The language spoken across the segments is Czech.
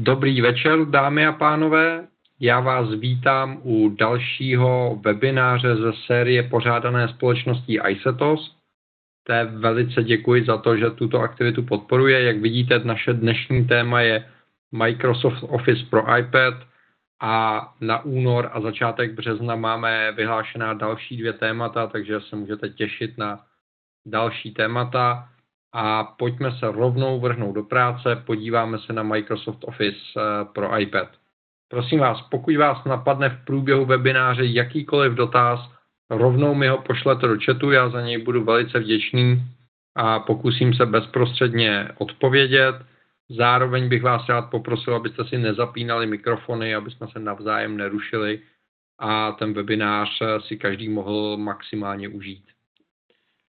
Dobrý večer, dámy a pánové. Já vás vítám u dalšího webináře ze série pořádané společností iSetos. Té velice děkuji za to, že tuto aktivitu podporuje. Jak vidíte, naše dnešní téma je Microsoft Office pro iPad a na únor a začátek března máme vyhlášená další dvě témata, takže se můžete těšit na další témata a pojďme se rovnou vrhnout do práce, podíváme se na Microsoft Office eh, pro iPad. Prosím vás, pokud vás napadne v průběhu webináře jakýkoliv dotaz, rovnou mi ho pošlete do chatu, já za něj budu velice vděčný a pokusím se bezprostředně odpovědět. Zároveň bych vás rád poprosil, abyste si nezapínali mikrofony, aby jsme se navzájem nerušili a ten webinář si každý mohl maximálně užít.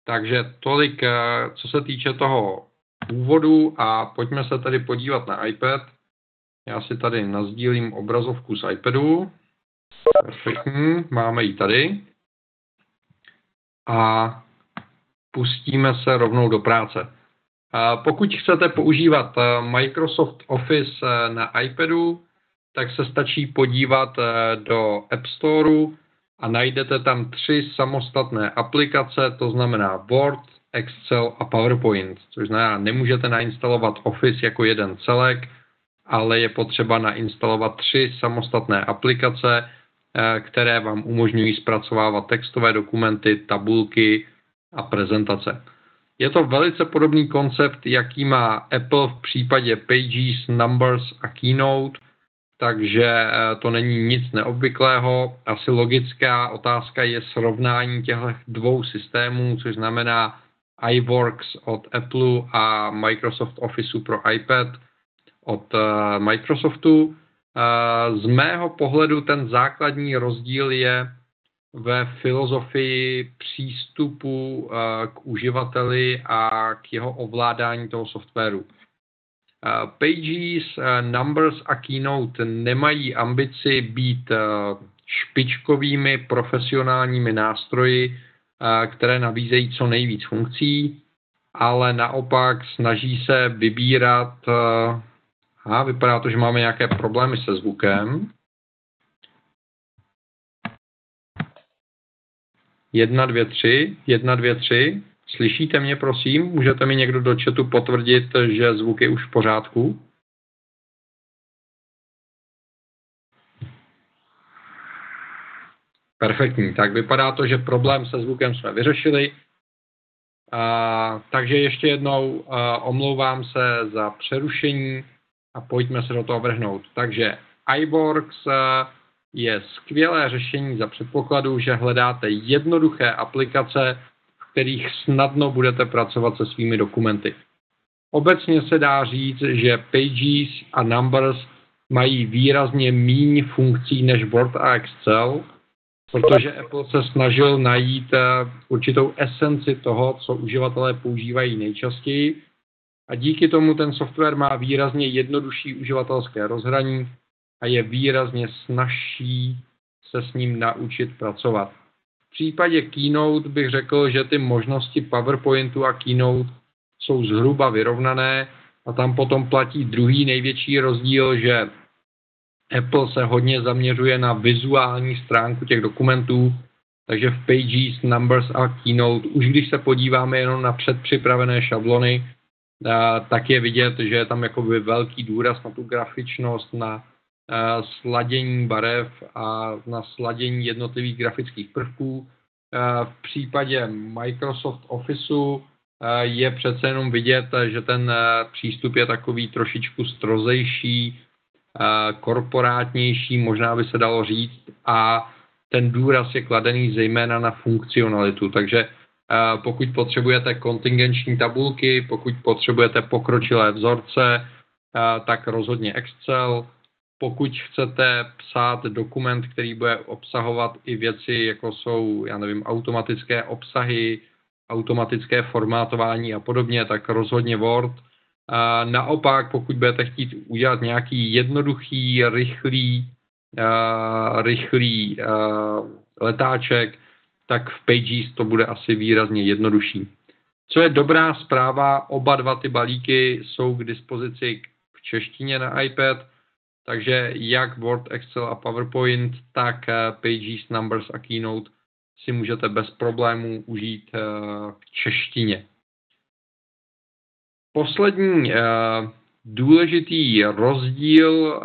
Takže tolik, eh, co se týče toho úvodu a pojďme se tady podívat na iPad. Já si tady nazdílím obrazovku z iPadu. Perfektní, máme ji tady. A pustíme se rovnou do práce. Pokud chcete používat eh, Microsoft Office eh, na iPadu, tak se stačí podívat do App Storeu a najdete tam tři samostatné aplikace, to znamená Word, Excel a PowerPoint, což znamená, nemůžete nainstalovat Office jako jeden celek, ale je potřeba nainstalovat tři samostatné aplikace, eh, které vám umožňují zpracovávat textové dokumenty, tabulky a prezentace. Je to velice podobný koncept, jaký má Apple v případě Pages, Numbers a Keynote, takže eh, to není nic neobvyklého. Asi logická otázka je srovnání těchto dvou systémů, což znamená iWorks od Apple a Microsoft Office pro iPad od eh, Microsoftu. Eh, z mého pohledu ten základní rozdíl je ve filozofii přístupu k uživateli a k jeho ovládání toho softwaru. Eh, Pages, eh, Numbers a Keynote nemají ambici být eh, špičkovými profesionálními nástroji, které nabízejí co nejvíc funkcí, ale naopak snaží se vybírat. A vypadá to, že máme nějaké problémy se zvukem. Jedna, dvě, tři, jedna, dvě, tři. Slyšíte mě, prosím? Můžete mi někdo do chatu potvrdit, že zvuk je už v pořádku? Perfektní. Tak vypadá to, že problém se zvukem jsme vyřešili. A, takže ještě jednou a, omlouvám se za přerušení a pojďme se do toho vrhnout. Takže iWorks je skvělé řešení za předpokladu, že hledáte jednoduché aplikace, kterých snadno budete pracovat se svými dokumenty. Obecně se dá říct, že Pages a Numbers mají výrazně míň funkcí než Word a Excel, protože Apple se snažil najít eh, určitou esenci toho, co uživatelé používají nejčastěji a díky tomu ten software má výrazně jednodušší uživatelské rozhraní a je výrazně snažší se s ním naučit pracovat. V případě Keynote bych řekl, že ty možnosti PowerPointu a Keynote jsou zhruba vyrovnané a tam potom platí druhý největší rozdíl, že Apple se hodně zaměřuje na vizuální stránku těch dokumentů, takže v Pages, Numbers a Keynote, už když se podíváme jenom na předpřipravené šablony, tak je vidět, že je tam jakoby velký důraz na tu grafičnost, na Eh, sladění barev a na sladění jednotlivých grafických prvků. Eh, v případě Microsoft Officeu eh, je přece jenom vidět, že ten přístup je takový trošičku strozejší, korporátnější, možná by se dalo říct, a ten důraz je kladený zejména na funkcionalitu. Takže pokud potřebujete kontingenční tabulky, pokud potřebujete pokročilé vzorce, tak rozhodně Excel, pokud chcete psát dokument, který bude obsahovat i věci, jako jsou, já nevím, automatické obsahy, automatické formátování a podobně, tak rozhodně Word. A naopak, pokud budete chtít udělat nějaký jednoduchý, rychlý, uh, rychlý uh, letáček, tak v Pages to bude asi výrazně jednodušší. Co je dobrá zpráva, oba dva ty balíky jsou k dispozici v češtině na iPad, takže jak Word, Excel a PowerPoint, tak Pages, Numbers a Keynote si můžete bez problémů užít v češtině. Poslední důležitý rozdíl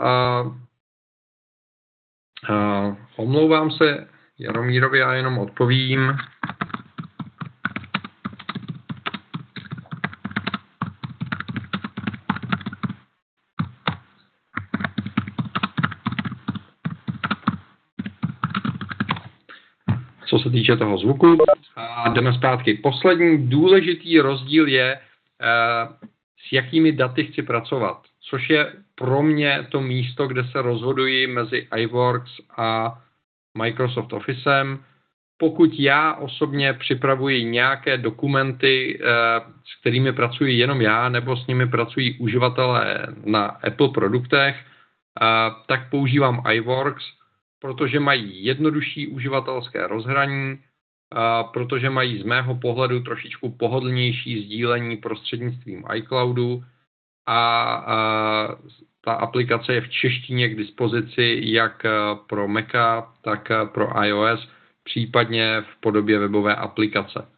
omlouvám se Jaromírovi, já jenom odpovím. Co se týče toho zvuku, a jdeme zpátky. Poslední důležitý rozdíl je, uh, s jakými daty chci pracovat, což je pro mě to místo, kde se rozhoduji mezi iWorks a Microsoft Officem. Pokud já osobně připravuji nějaké dokumenty, eh, s kterými pracuji jenom já, nebo s nimi pracují uživatelé na Apple produktech, eh, tak používám iWorks, protože mají jednodušší uživatelské rozhraní, protože mají z mého pohledu trošičku pohodlnější sdílení prostřednictvím iCloudu a ta aplikace je v češtině k dispozici jak pro Maca, tak pro iOS, případně v podobě webové aplikace.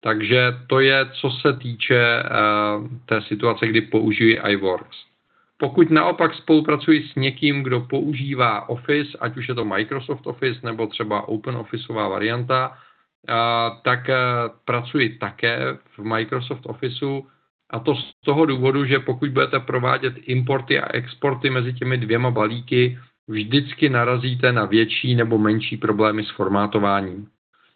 Takže to je, co se týče uh, té situace, kdy použiji iWorks. Pokud naopak spolupracuji s někým, kdo používá Office, ať už je to Microsoft Office nebo třeba OpenOfficeová varianta, uh, tak uh, pracuji také v Microsoft Officeu a to z toho důvodu, že pokud budete provádět importy a exporty mezi těmi dvěma balíky, vždycky narazíte na větší nebo menší problémy s formátováním.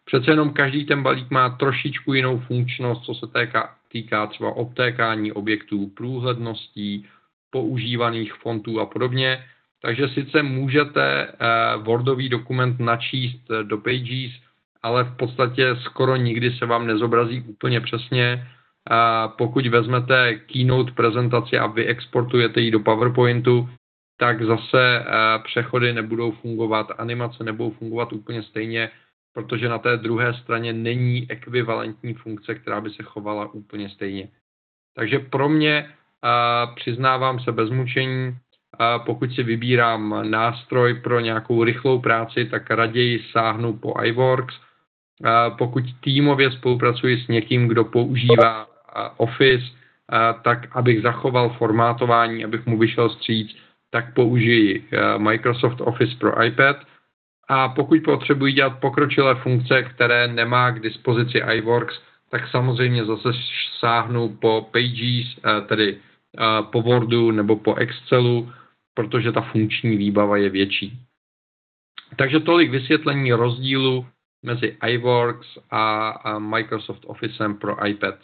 Přece jenom každý ten balík má trošičku jinou funkčnost, co se týká, týká třeba obtékání objektů, průhledností, používaných fontů a podobně. Takže sice můžete uh, Wordový dokument načíst do Pages, ale v podstatě skoro nikdy se vám nezobrazí úplně přesně, pokud vezmete keynote prezentaci a vy exportujete ji do PowerPointu, tak zase eh, přechody nebudou fungovat, animace nebudou fungovat úplně stejně, protože na té druhé straně není ekvivalentní funkce, která by se chovala úplně stejně. Takže pro mě eh, přiznávám se bez mučení, pokud si vybírám nástroj pro nějakou rychlou práci, tak raději sáhnu po iWorks. Pokud týmově spolupracuji s někým, kdo používá Office, tak abych zachoval formátování, abych mu vyšel stříc, tak použiji e, Microsoft Office pro iPad. A pokud potřebuji dělat pokročilé funkce, které nemá k dispozici iWorks, tak samozřejmě zase sáhnu po Pages, e, tedy po Wordu nebo po Excelu, protože ta funkční výbava je větší. Takže tolik vysvětlení rozdílu mezi iWorks a Microsoft Officem pro iPad.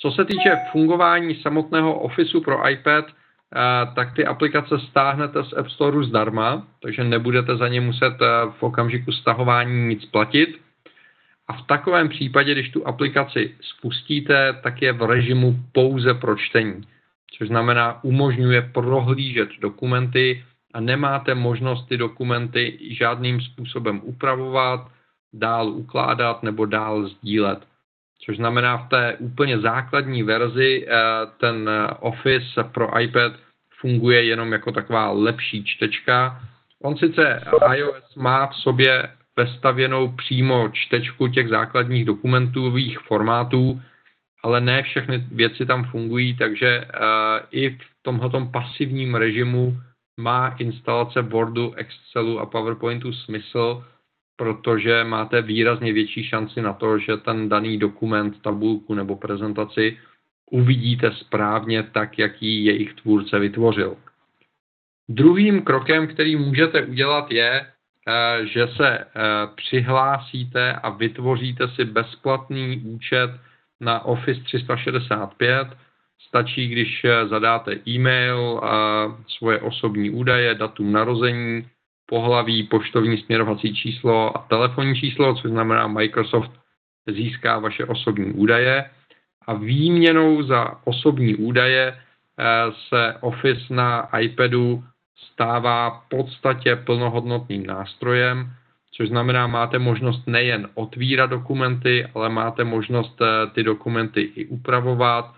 Co se týče fungování samotného Officeu pro iPad, tak ty aplikace stáhnete z App Store zdarma, takže nebudete za ně muset v okamžiku stahování nic platit. A v takovém případě, když tu aplikaci spustíte, tak je v režimu pouze pro čtení, což znamená umožňuje prohlížet dokumenty a nemáte možnost ty dokumenty žádným způsobem upravovat, dál ukládat nebo dál sdílet což znamená v té úplně základní verzi eh, ten Office pro iPad funguje jenom jako taková lepší čtečka. On sice iOS má v sobě vestavěnou přímo čtečku těch základních dokumentových formátů, ale ne všechny věci tam fungují, takže uh, i v tomhle pasivním režimu má instalace Wordu, Excelu a PowerPointu smysl, protože máte výrazně větší šanci na to, že ten daný dokument, tabulku nebo prezentaci uvidíte správně tak, jak ji jejich tvůrce vytvořil. Druhým krokem, který můžete udělat, je, eh, že se eh, přihlásíte a vytvoříte si bezplatný účet na Office 365. Stačí, když eh, zadáte e-mail, svoje osobní údaje, datum narození, pohlaví, poštovní směrovací číslo a telefonní číslo, což znamená Microsoft získá vaše osobní údaje a výměnou za osobní údaje eh, se Office na iPadu stává v podstatě plnohodnotným nástrojem, což znamená, máte možnost nejen otvírat dokumenty, ale máte možnost eh, ty dokumenty i upravovat,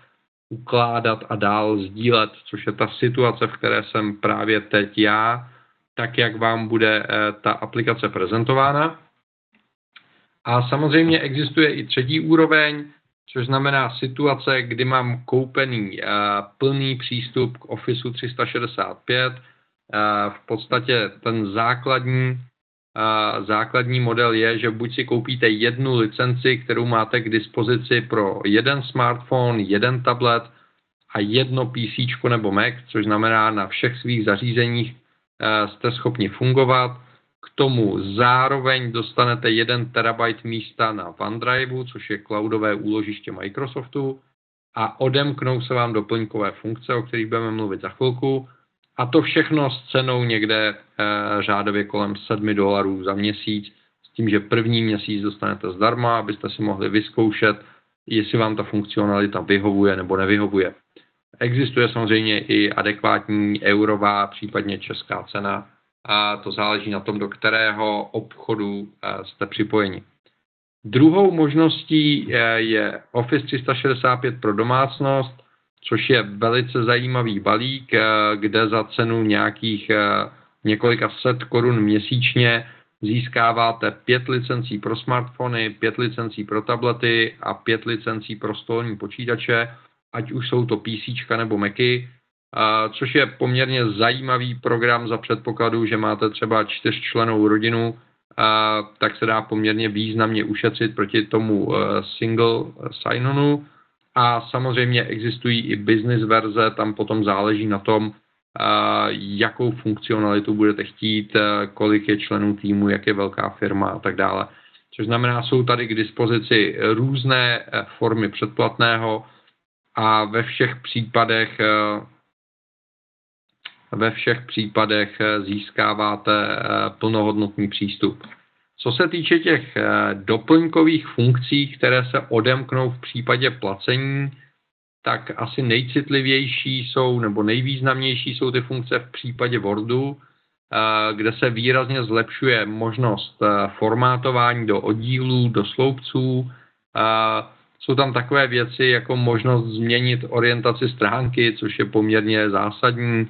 ukládat a dál sdílet, což je ta situace, v které jsem právě teď já, tak jak vám bude eh, ta aplikace prezentována. A samozřejmě existuje i třetí úroveň, což znamená situace, kdy mám koupený uh, plný přístup k Office 365. Uh, v podstatě ten základní, základní model je, že buď si koupíte jednu licenci, kterou máte k dispozici pro jeden smartphone, jeden tablet a jedno PC nebo Mac, což znamená na všech svých zařízeních uh, jste schopni fungovat k tomu zároveň dostanete 1 terabyte místa na OneDrive, což je cloudové úložiště Microsoftu a odemknou se vám doplňkové funkce, o kterých budeme mluvit za chvilku. A to všechno s cenou někde e, řádově kolem 7 dolarů za měsíc, s tím, že první měsíc dostanete zdarma, abyste si mohli vyzkoušet, jestli vám ta funkcionalita vyhovuje nebo nevyhovuje. Existuje samozřejmě i adekvátní eurová, případně česká cena, a to záleží na tom, do kterého obchodu eh, jste připojeni. Druhou možností eh, je Office 365 pro domácnost, což je velice zajímavý balík, eh, kde za cenu nějakých několika set korun měsíčně získáváte pět licencí pro smartfony, pět licencí pro tablety a pět licencí pro stolní počítače, ať už jsou to PC nebo Macy, což je poměrně zajímavý program za předpokladu, že máte třeba čtyřčlenou rodinu, tak se dá poměrně významně ušetřit proti tomu single sign-onu. A samozřejmě existují i business verze, tam potom záleží na tom, jakou funkcionalitu budete chtít, e, kolik je členů týmu, jak je velká firma a tak dále. Což znamená, jsou tady k dispozici různé e, formy předplatného a ve všech případech ve všech případech eh, získáváte eh, plnohodnotný přístup. Co se týče těch eh, doplňkových funkcí, které se odemknou v případě placení, tak asi nejcitlivější jsou nebo nejvýznamnější jsou ty funkce v případě Wordu, kde se výrazně zlepšuje možnost formátování do oddílů, do sloupců. Jsou tam takové věci jako možnost změnit orientaci stránky, což je poměrně zásadní,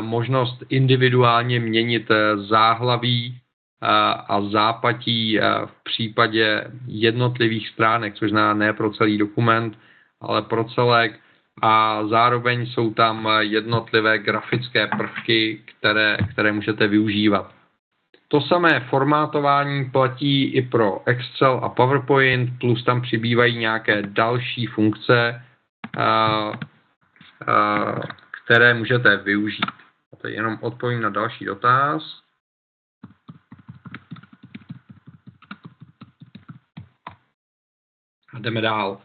možnost individuálně měnit eh, záhlaví eh, a zápatí v případě jednotlivých stránek, což znamená ne pro celý dokument, ale pro celek. A zároveň jsou tam jednotlivé grafické prvky, které, které můžete využívat. To samé formátování platí i pro Excel a PowerPoint, plus tam přibývají nějaké další funkce, které můžete využít. A teď jenom odpovím na další dotaz. A jdeme dál.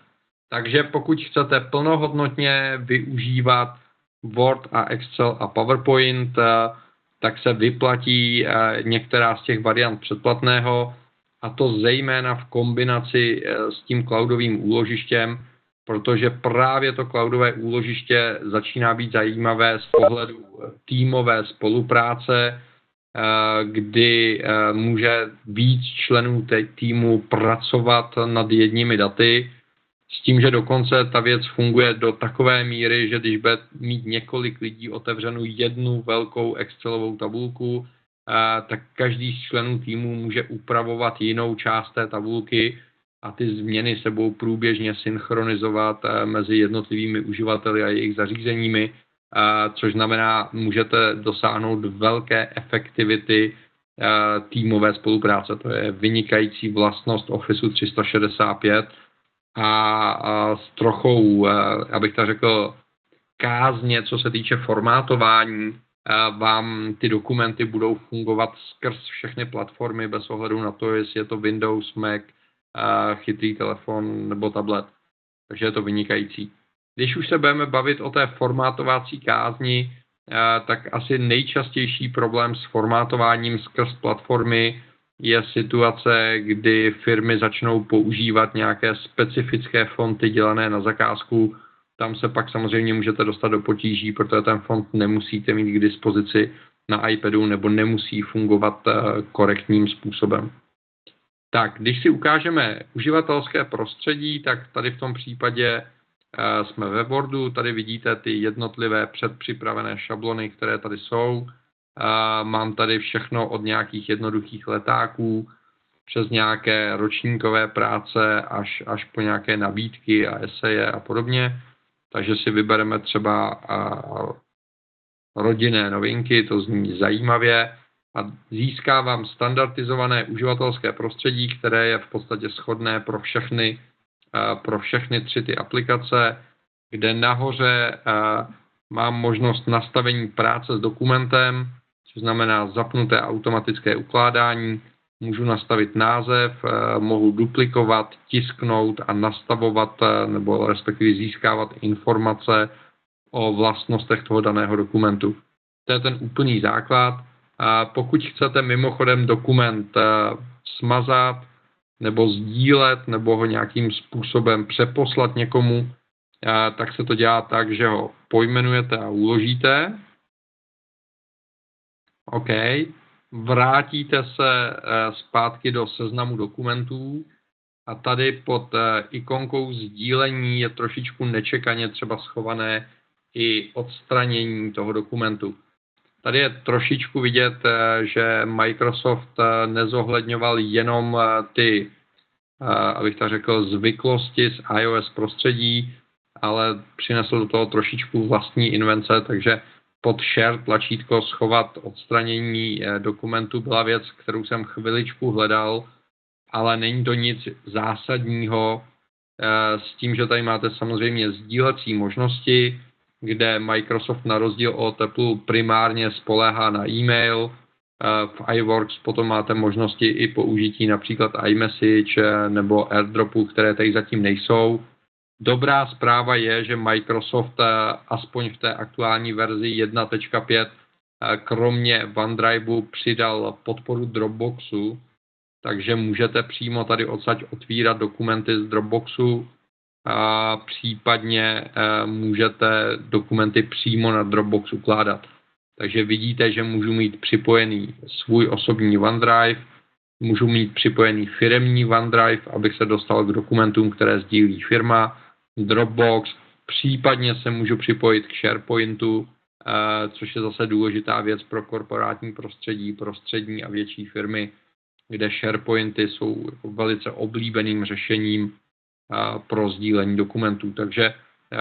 Takže pokud chcete plnohodnotně využívat Word a Excel a PowerPoint, eh, tak se vyplatí eh, některá z těch variant předplatného, a to zejména v kombinaci eh, s tím cloudovým úložištěm, protože právě to cloudové úložiště začíná být zajímavé z pohledu týmové spolupráce, kdy eh, může víc členů týmu pracovat nad jedními daty, s tím, že dokonce ta věc funguje do takové míry, že když bude mít několik lidí otevřenou jednu velkou Excelovou tabulku, eh, tak každý z členů týmu může upravovat jinou část té tabulky, a ty změny se budou průběžně synchronizovat eh, mezi jednotlivými uživateli a jejich zařízeními, eh, což znamená, můžete dosáhnout velké efektivity eh, týmové spolupráce. To je vynikající vlastnost Office 365 a s trochou, abych tak řekl, kázně, co se týče formátování, vám ty dokumenty budou fungovat skrz všechny platformy bez ohledu na to, jestli je to Windows, Mac, chytrý telefon nebo tablet. Takže je to vynikající. Když už se budeme bavit o té formátovací kázni, tak asi nejčastější problém s formátováním skrz platformy je situace, kdy firmy začnou používat nějaké specifické fonty dělané na zakázku. Tam se pak samozřejmě můžete dostat do potíží, protože ten font nemusíte mít k dispozici na iPadu nebo nemusí fungovat e, korektním způsobem. Tak, když si ukážeme uživatelské prostředí, tak tady v tom případě eh, jsme ve Wordu, tady vidíte ty jednotlivé předpřipravené šablony, které tady jsou. Eh, mám tady všechno od nějakých jednoduchých letáků, přes nějaké ročníkové práce až, až po nějaké nabídky a eseje a podobně. Takže si vybereme třeba rodinné novinky, to zní zajímavě a získávám standardizované uživatelské prostředí, které je v podstatě shodné pro všechny, pro všechny tři ty aplikace, kde nahoře mám možnost nastavení práce s dokumentem, což znamená zapnuté automatické ukládání, můžu nastavit název, mohu duplikovat, tisknout a nastavovat nebo respektive získávat informace o vlastnostech toho daného dokumentu. To je ten úplný základ. Pokud chcete mimochodem dokument smazat nebo sdílet nebo ho nějakým způsobem přeposlat někomu, eh, tak se to dělá tak, že ho pojmenujete a uložíte. OK. Vrátíte se eh, zpátky do seznamu dokumentů a tady pod ikonkou sdílení je trošičku nečekaně třeba schované i odstranění toho dokumentu. Tady je trošičku vidět, eh, že Microsoft eh, nezohledňoval jenom eh, ty, abych tak řekl, zvyklosti z iOS prostředí, ale přinesl do toho trošičku vlastní invence, takže pod share tlačítko schovat odstranění dokumentu byla věc, kterou jsem chviličku hledal, ale není to nic zásadního s tím, že tady máte samozřejmě sdílecí možnosti, kde Microsoft na rozdíl od Apple primárně spoléhá na e-mail. Eh, v iWorks potom máte možnosti i použití například iMessage eh, nebo AirDropu, které tady zatím nejsou. Dobrá zpráva je, že Microsoft eh, aspoň v té aktuální verzi 1.5 kromě OneDriveu přidal podporu Dropboxu, takže můžete přímo tady odsaď otvírat dokumenty z Dropboxu, a případně eh, můžete dokumenty přímo na Dropbox ukládat. Takže vidíte, že můžu mít připojený svůj osobní OneDrive, můžu mít připojený firemní OneDrive, abych se dostal k dokumentům, které sdílí firma, Dropbox, případně se můžu připojit k SharePointu, eh, což je zase důležitá věc pro korporátní prostředí, pro střední a větší firmy, kde SharePointy jsou velice oblíbeným řešením pro sdílení dokumentů. Takže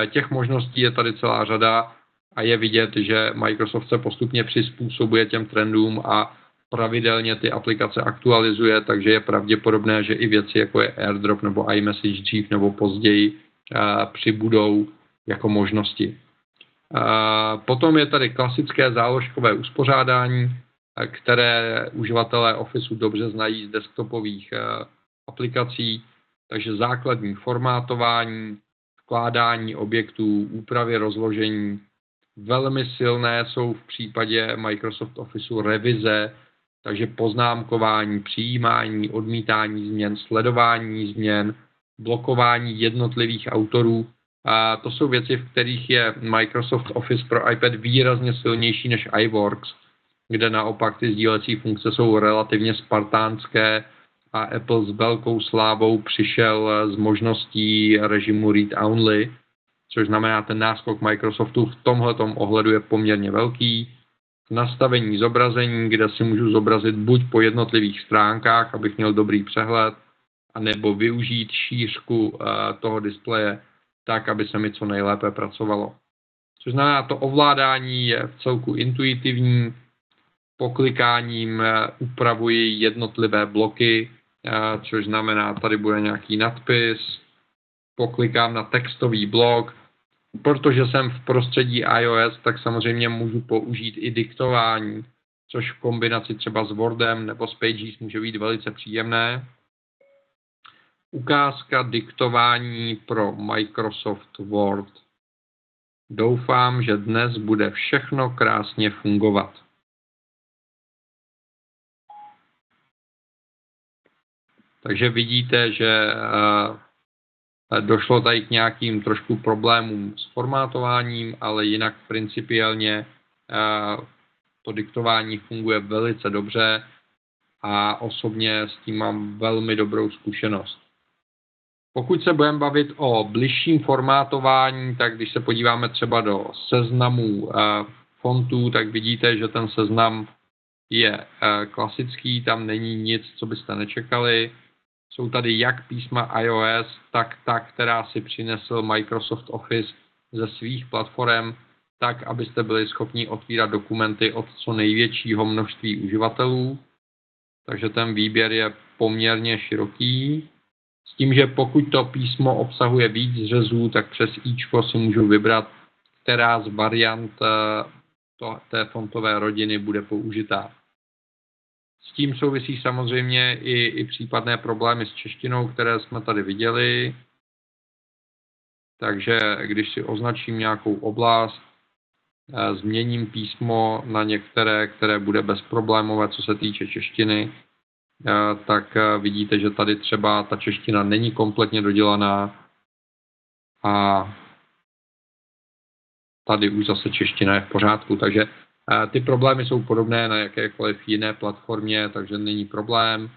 e, těch možností je tady celá řada a je vidět, že Microsoft se postupně přizpůsobuje těm trendům a pravidelně ty aplikace aktualizuje, takže je pravděpodobné, že i věci jako je AirDrop nebo iMessage dřív nebo později e, přibudou jako možnosti. E, potom je tady klasické záložkové uspořádání, které uživatelé Officeu dobře znají z desktopových aplikací. Takže základní formátování, vkládání objektů, úpravy rozložení. Velmi silné jsou v případě Microsoft Officeu revize, takže poznámkování, přijímání, odmítání změn, sledování změn, blokování jednotlivých autorů. A to jsou věci, v kterých je Microsoft Office pro iPad výrazně silnější než iWorks, kde naopak ty sdílecí funkce jsou relativně spartánské, a Apple s velkou slávou přišel s možností režimu read only, což znamená ten náskok Microsoftu v tomhle ohledu je poměrně velký. Nastavení zobrazení, kde si můžu zobrazit buď po jednotlivých stránkách, abych měl dobrý přehled, anebo využít šířku eh, toho displeje tak, aby se mi co nejlépe pracovalo. Což znamená, to ovládání je v celku intuitivní, poklikáním eh, upravuji jednotlivé bloky, což znamená, tady bude nějaký nadpis, poklikám na textový blok, protože jsem v prostředí iOS, tak samozřejmě můžu použít i diktování, což v kombinaci třeba s Wordem nebo s Pages může být velice příjemné. Ukázka diktování pro Microsoft Word. Doufám, že dnes bude všechno krásně fungovat. Takže vidíte, že eh, došlo tady k nějakým trošku problémům s formátováním, ale jinak principiálně eh, to diktování funguje velice dobře a osobně s tím mám velmi dobrou zkušenost. Pokud se budeme bavit o bližším formátování, tak když se podíváme třeba do seznamu eh, fontů, tak vidíte, že ten seznam je eh, klasický, tam není nic, co byste nečekali. Jsou tady jak písma iOS, tak ta, která si přinesl Microsoft Office ze svých platform, tak, abyste byli schopni otvírat dokumenty od co největšího množství uživatelů. Takže ten výběr je poměrně široký. S tím, že pokud to písmo obsahuje víc řezů, tak přes ičko si můžu vybrat, která z variant eh, to, té fontové rodiny bude použitá. S tím souvisí samozřejmě i, i případné problémy s češtinou, které jsme tady viděli. Takže když si označím nějakou oblast, eh, změním písmo na některé, které bude bezproblémové, co se týče češtiny, eh, tak eh, vidíte, že tady třeba ta čeština není kompletně dodělaná a tady už zase čeština je v pořádku, takže ty problémy jsou podobné na jakékoliv jiné platformě, takže není problém.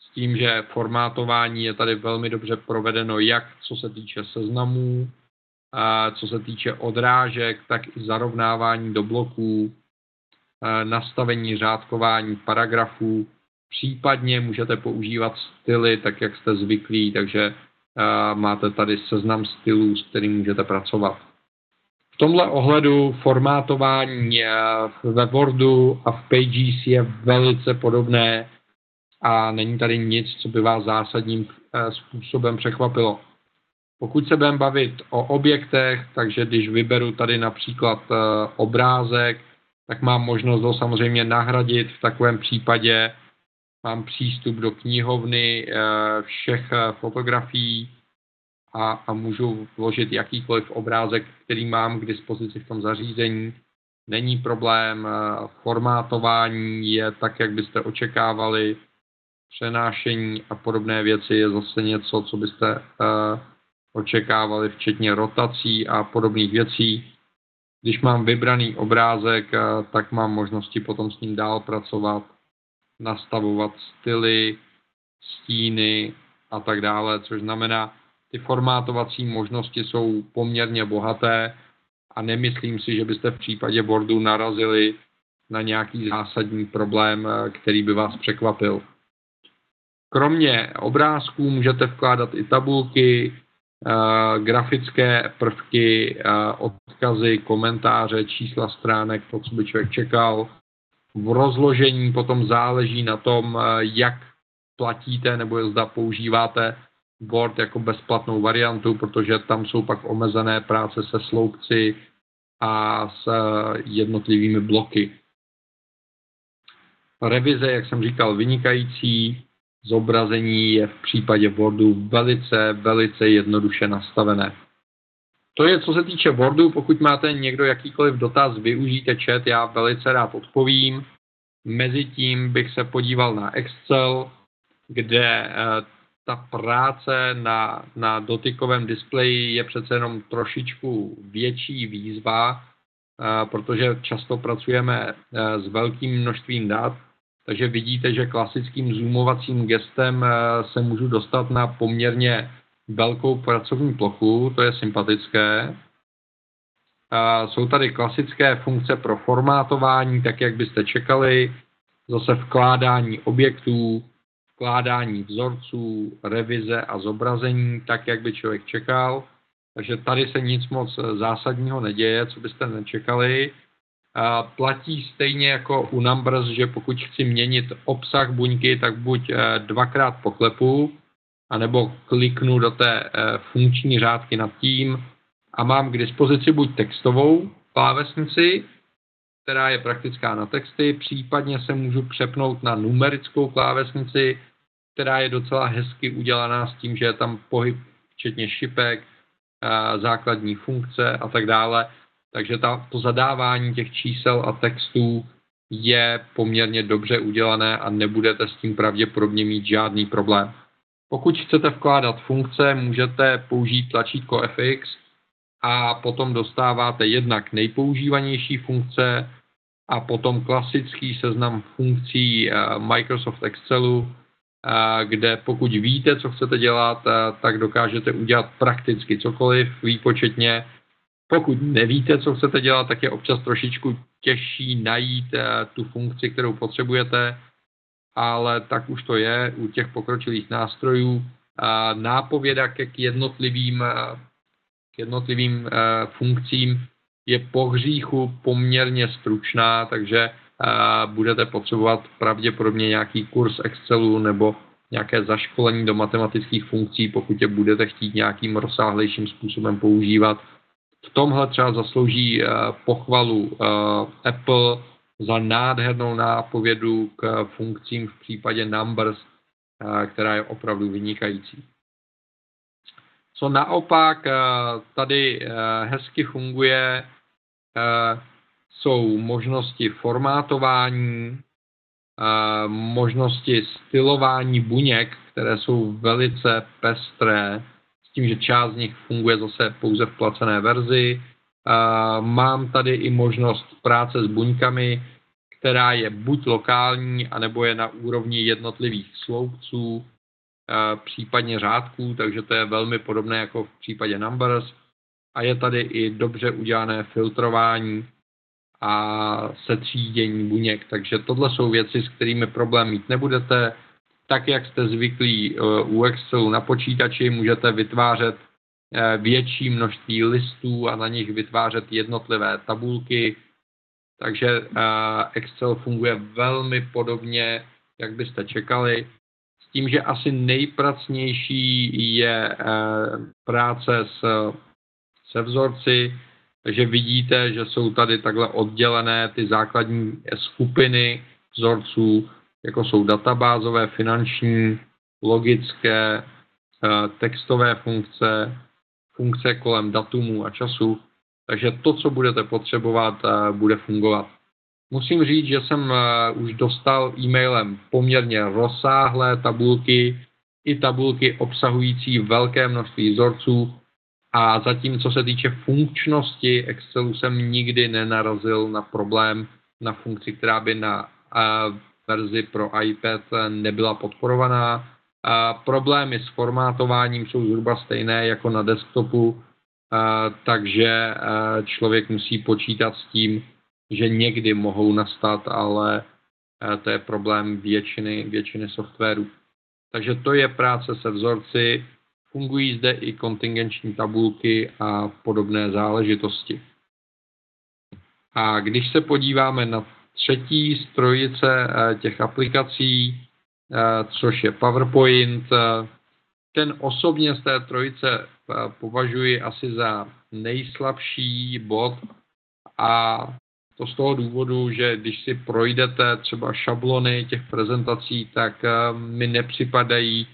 S tím, že formátování je tady velmi dobře provedeno jak co se týče seznamů, co se týče odrážek, tak i zarovnávání do bloků, nastavení řádkování paragrafů. Případně můžete používat styly, tak jak jste zvyklí, takže máte tady seznam stylů, s kterým můžete pracovat tomhle ohledu formátování eh, ve Wordu a v Pages je velice podobné a není tady nic, co by vás zásadním eh, způsobem překvapilo. Pokud se budeme bavit o objektech, takže když vyberu tady například eh, obrázek, tak mám možnost ho samozřejmě nahradit. V takovém případě mám přístup do knihovny všech fotografií, a, a můžu vložit jakýkoliv obrázek, který mám k dispozici v tom zařízení. Není problém, eh, formátování je tak, jak byste očekávali, přenášení a podobné věci je zase něco, co byste uh, očekávali, včetně rotací a podobných věcí. Když mám vybraný obrázek, uh, tak mám možnosti potom s ním dál pracovat, nastavovat styly, stíny a tak dále, což znamená, ty formátovací možnosti jsou poměrně bohaté a nemyslím si, že byste v případě boardu narazili na nějaký zásadní problém, eh, který by vás překvapil. Kromě obrázků můžete vkládat i tabulky, eh, grafické prvky, eh, odkazy, komentáře, čísla stránek, to, co by člověk čekal. V rozložení potom záleží na tom, jak platíte nebo zda používáte Word jako bezplatnou variantu, protože tam jsou pak omezené práce se sloupci a s eh, jednotlivými bloky. Revize, jak jsem říkal, vynikající. Zobrazení je v případě Wordu velice, velice jednoduše nastavené. To je, co se týče Wordu. Pokud máte někdo jakýkoliv dotaz, využijte chat, já velice rád odpovím. Mezitím bych se podíval na Excel, kde eh, ta práce na, na dotykovém displeji je přece jenom trošičku větší výzva, eh, protože často pracujeme eh, s velkým množstvím dat, takže vidíte, že klasickým zoomovacím gestem eh, se můžu dostat na poměrně velkou pracovní plochu, to je sympatické. Jsou tady klasické funkce pro formátování, tak jak byste čekali, zase vkládání objektů, vkládání vzorců, revize a zobrazení, tak, jak by člověk čekal. Takže tady se nic moc zásadního neděje, co byste nečekali. A platí stejně jako u Numbers, že pokud chci měnit obsah buňky, tak buď eh, dvakrát poklepu, anebo kliknu do té eh, funkční řádky nad tím a mám k dispozici buď textovou klávesnici, která je praktická na texty, případně se můžu přepnout na numerickou klávesnici, která je docela hezky udělaná s tím, že je tam pohyb, včetně šipek, základní funkce a tak dále. Takže ta, to zadávání těch čísel a textů je poměrně dobře udělané a nebudete s tím pravděpodobně mít žádný problém. Pokud chcete vkládat funkce, můžete použít tlačítko FX a potom dostáváte jednak nejpoužívanější funkce a potom klasický seznam funkcí eh, Microsoft Excelu, kde pokud víte, co chcete dělat, tak dokážete udělat prakticky cokoliv výpočetně. Pokud nevíte, co chcete dělat, tak je občas trošičku těžší najít tu funkci, kterou potřebujete, ale tak už to je u těch pokročilých nástrojů. Nápověda k jednotlivým, k jednotlivým funkcím je po hříchu poměrně stručná, takže budete potřebovat pravděpodobně nějaký kurz Excelu nebo nějaké zaškolení do matematických funkcí, pokud je budete chtít nějakým rozsáhlejším způsobem používat. V tomhle třeba zaslouží eh, pochvalu eh, Apple za nádhernou nápovědu k funkcím v případě Numbers, eh, která je opravdu vynikající. Co naopak tady hezky funguje, jsou možnosti formátování, možnosti stylování buněk, které jsou velice pestré, s tím, že část z nich funguje zase pouze v placené verzi. Mám tady i možnost práce s buňkami, která je buď lokální, anebo je na úrovni jednotlivých sloupců, případně řádků, takže to je velmi podobné jako v případě Numbers. A je tady i dobře udělané filtrování a setřídění buněk. Takže tohle jsou věci, s kterými problém mít nebudete. Tak, jak jste zvyklí eh, u Excelu na počítači, můžete vytvářet eh, větší množství listů a na nich vytvářet jednotlivé tabulky. Takže eh, Excel funguje velmi podobně, jak byste čekali. S tím, že asi nejpracnější je práce s, se vzorci, takže vidíte, že jsou tady takhle oddělené ty základní skupiny vzorců, jako jsou databázové, finanční, logické, eh, textové funkce, funkce kolem datumu a času. Takže to, co budete potřebovat, eh, bude fungovat. Musím říct, že jsem eh, už dostal e-mailem poměrně rozsáhlé tabulky, i tabulky obsahující velké množství vzorců, a zatím, co se týče funkčnosti Excelu, jsem nikdy nenarazil na problém na funkci, která by na verzi pro iPad nebyla podporovaná. A problémy s formátováním jsou zhruba stejné jako na desktopu, a, takže a člověk musí počítat s tím, že někdy mohou nastat, ale to je problém většiny, většiny softwarů. Takže to je práce se vzorci. Fungují zde i kontingenční tabulky a podobné záležitosti. A když se podíváme na třetí strojice eh, těch aplikací, eh, což je PowerPoint, eh, ten osobně z té trojice považuji asi za nejslabší bod a to z toho důvodu, že když si projdete třeba šablony těch prezentací, tak mi nepřipadají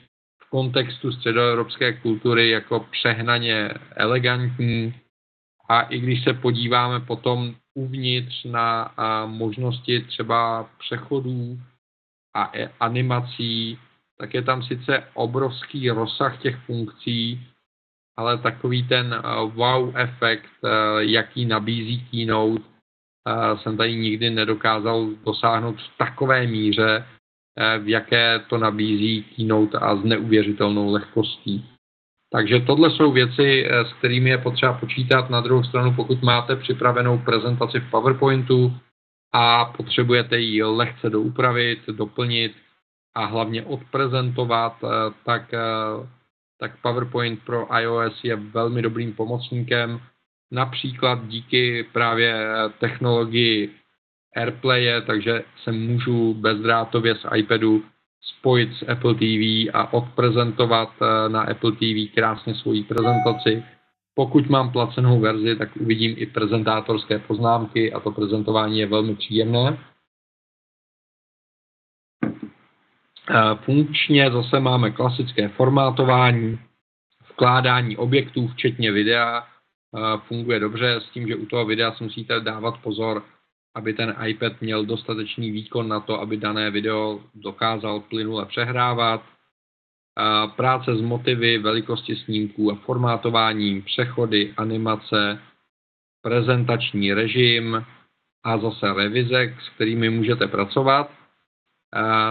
kontextu středoevropské kultury jako přehnaně elegantní. A i když se podíváme potom uvnitř na možnosti třeba přechodů a e, animací, tak je tam sice obrovský rozsah těch funkcí, ale takový ten wow efekt, jaký nabízí Keynote, jsem tady nikdy nedokázal dosáhnout v takové míře, v jaké to nabízí Keynote a s neuvěřitelnou lehkostí. Takže tohle jsou věci, eh, s kterými je potřeba počítat. Na druhou stranu, pokud máte připravenou prezentaci v PowerPointu a potřebujete ji lehce doupravit, doplnit a hlavně odprezentovat, eh, tak, tak PowerPoint pro iOS je velmi dobrým pomocníkem. Například díky právě technologii AirPlaye, takže se můžu bezdrátově z iPadu spojit s Apple TV a odprezentovat eh, na Apple TV krásně svoji prezentaci. Pokud mám placenou verzi, tak uvidím i prezentátorské poznámky a to prezentování je velmi příjemné. Eh, funkčně zase máme klasické formátování, vkládání objektů, včetně videa. Eh, funguje dobře s tím, že u toho videa si musíte dávat pozor, aby ten iPad měl dostatečný výkon na to, aby dané video dokázal plynule přehrávat. Práce s motivy, velikosti snímků a formátováním, přechody, animace, prezentační režim a zase revize, s kterými můžete pracovat.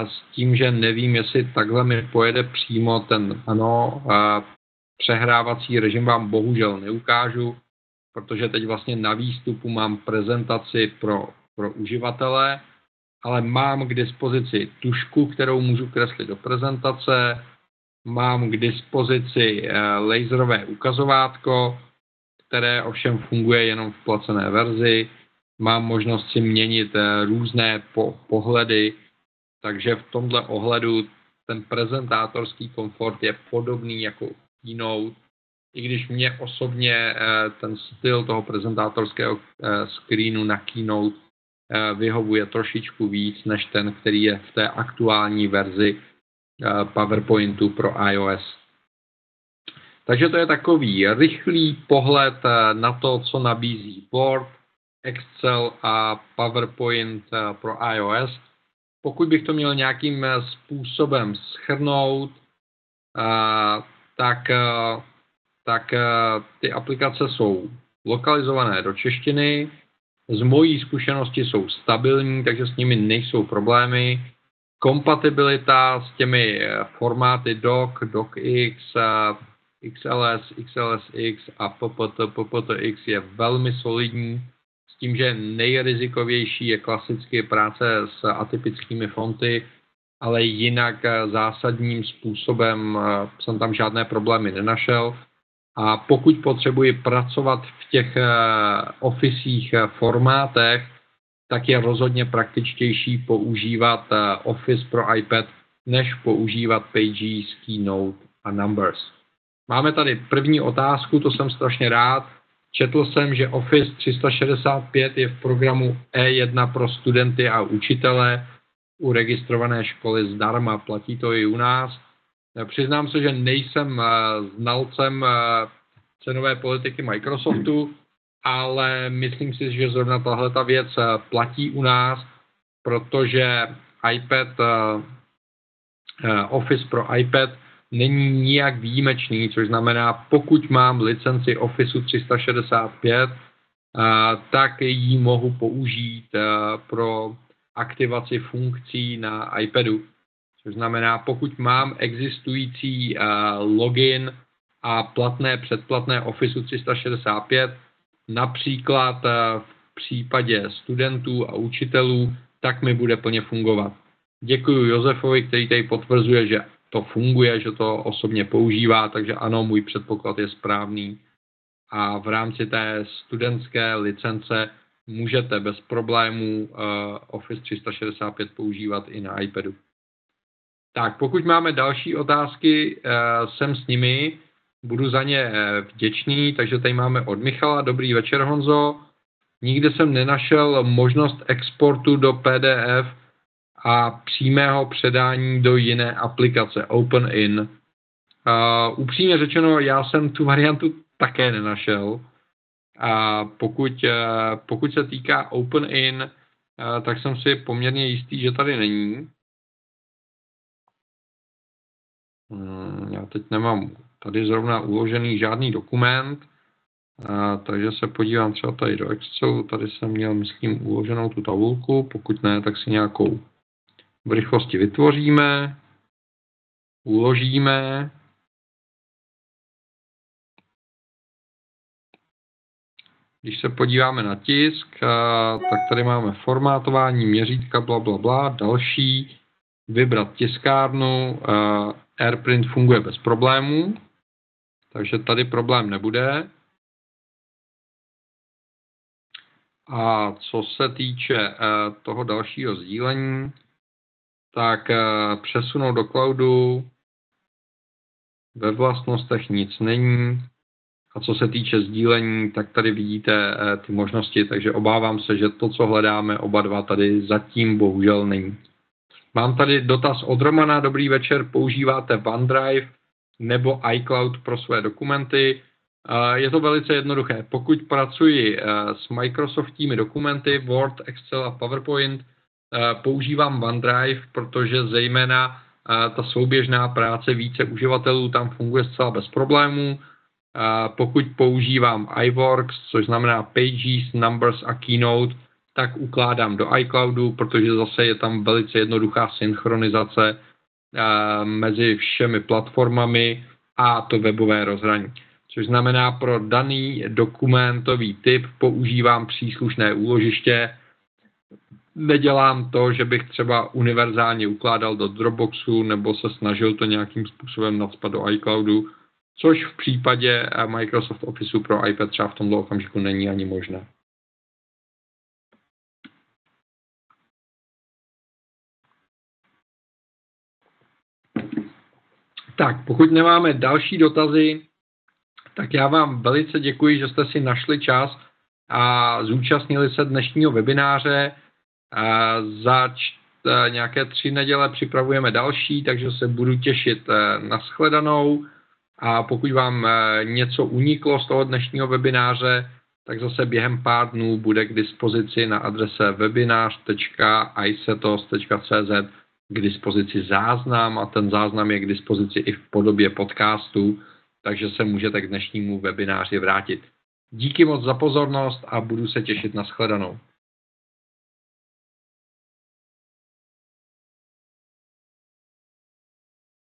s tím, že nevím, jestli takhle mi pojede přímo ten, ano, přehrávací režim vám bohužel neukážu, protože teď vlastně na výstupu mám prezentaci pro, pro uživatele, ale mám k dispozici tušku, kterou můžu kreslit do prezentace, mám k dispozici eh, laserové ukazovátko, které ovšem funguje jenom v placené verzi, mám možnost si měnit eh, různé po, pohledy, takže v tomhle ohledu ten prezentátorský komfort je podobný jako Keynote, i když mě osobně eh, ten styl toho prezentátorského screenu na Keynote vyhovuje trošičku víc než ten, který je v té aktuální verzi Eh, PowerPointu pro iOS. Takže to je takový rychlý pohled eh, na to, co nabízí Word, Excel a PowerPoint eh, pro iOS. Pokud bych to měl nějakým způsobem schrnout, tak, tak ty aplikace jsou lokalizované do češtiny, z mojí zkušenosti jsou stabilní, takže s nimi nejsou problémy kompatibilita s těmi eh, formáty doc, docx, XLS, XLSX a PPT, PPTX je velmi solidní, s tím, že nejrizikovější je klasicky práce s atypickými fonty, ale jinak eh, zásadním způsobem eh, jsem tam žádné problémy nenašel. A pokud potřebuji pracovat v těch ofisích formátech, tak je rozhodně praktičtější používat eh, Office pro iPad, než používat Pages, Keynote a Numbers. Máme tady první otázku, to jsem strašně rád. Četl jsem, že Office 365 je v programu E1 pro studenty a učitele u registrované školy zdarma. Platí to i u nás. Přiznám se, že nejsem eh, znalcem eh, cenové politiky Microsoftu, ale myslím si, že zrovna tahle ta věc eh, platí u nás, protože iPad, Office pro iPad není nijak výjimečný, což znamená, pokud mám licenci Office 365, tak ji mohu použít pro aktivaci funkcí na iPadu. Což znamená, pokud mám existující login a platné předplatné Office 365, například eh, v případě studentů a učitelů, tak mi bude plně fungovat. Děkuji Josefovi, který tady potvrzuje, že to funguje, že to osobně používá, takže ano, můj předpoklad je správný. A v rámci té studentské licence můžete bez problémů uh, Office 365 používat i na iPadu. Tak, pokud máme další otázky, uh, jsem s nimi. Budu za ně eh, vděčný, takže tady máme od Michala. Dobrý večer, Honzo. Nikde jsem nenašel možnost exportu do PDF a přímého předání do jiné aplikace, OpenIn. Uh, upřímně řečeno, já jsem tu variantu také nenašel. A pokud, uh, pokud se týká OpenIn, uh, tak jsem si poměrně jistý, že tady není. Já teď nemám tady zrovna uložený žádný dokument, a, takže se podívám třeba tady do Excelu, tady jsem měl, myslím, uloženou tu tabulku, pokud ne, tak si nějakou v rychlosti vytvoříme, uložíme, Když se podíváme na tisk, tak tady máme formátování, měřítka, bla, bla, bla, další, vybrat tiskárnu, AirPrint funguje bez problémů. Takže tady problém nebude. A co se týče eh, toho dalšího sdílení, tak eh, přesunout do cloudu ve vlastnostech nic není. A co se týče sdílení, tak tady vidíte eh, ty možnosti, takže obávám se, že to, co hledáme oba dva, tady zatím bohužel není. Mám tady dotaz od Romana. Dobrý večer, používáte OneDrive? nebo iCloud pro své dokumenty. Je to velice jednoduché. Pokud pracuji eh, s Microsoftními dokumenty, Word, Excel a PowerPoint, eh, používám OneDrive, protože zejména eh, ta souběžná práce více uživatelů tam funguje zcela bez problémů. Pokud používám iWorks, což znamená Pages, Numbers a Keynote, tak ukládám do iCloudu, protože zase je tam velice jednoduchá synchronizace eh, mezi všemi platformami a to webové rozhraní. Což znamená, pro daný dokumentový typ používám příslušné úložiště. Nedělám to, že bych třeba univerzálně ukládal do Dropboxu nebo se snažil to nějakým způsobem nadspat do iCloudu, což v případě Microsoft Officeu pro iPad třeba v tomto okamžiku není ani možné. Tak, pokud nemáme další dotazy, tak já vám velice děkuji, že jste si našli čas a zúčastnili se dnešního webináře. Za e, nějaké tři neděle připravujeme další, takže se budu těšit e, na shledanou. A pokud vám e, něco uniklo z toho dnešního webináře, tak zase během pár dnů bude k dispozici na adrese webinář.icetos.cz k dispozici záznam a ten záznam je k dispozici i v podobě podcastu, takže se můžete k dnešnímu webináři vrátit. Díky moc za pozornost a budu se těšit na shledanou.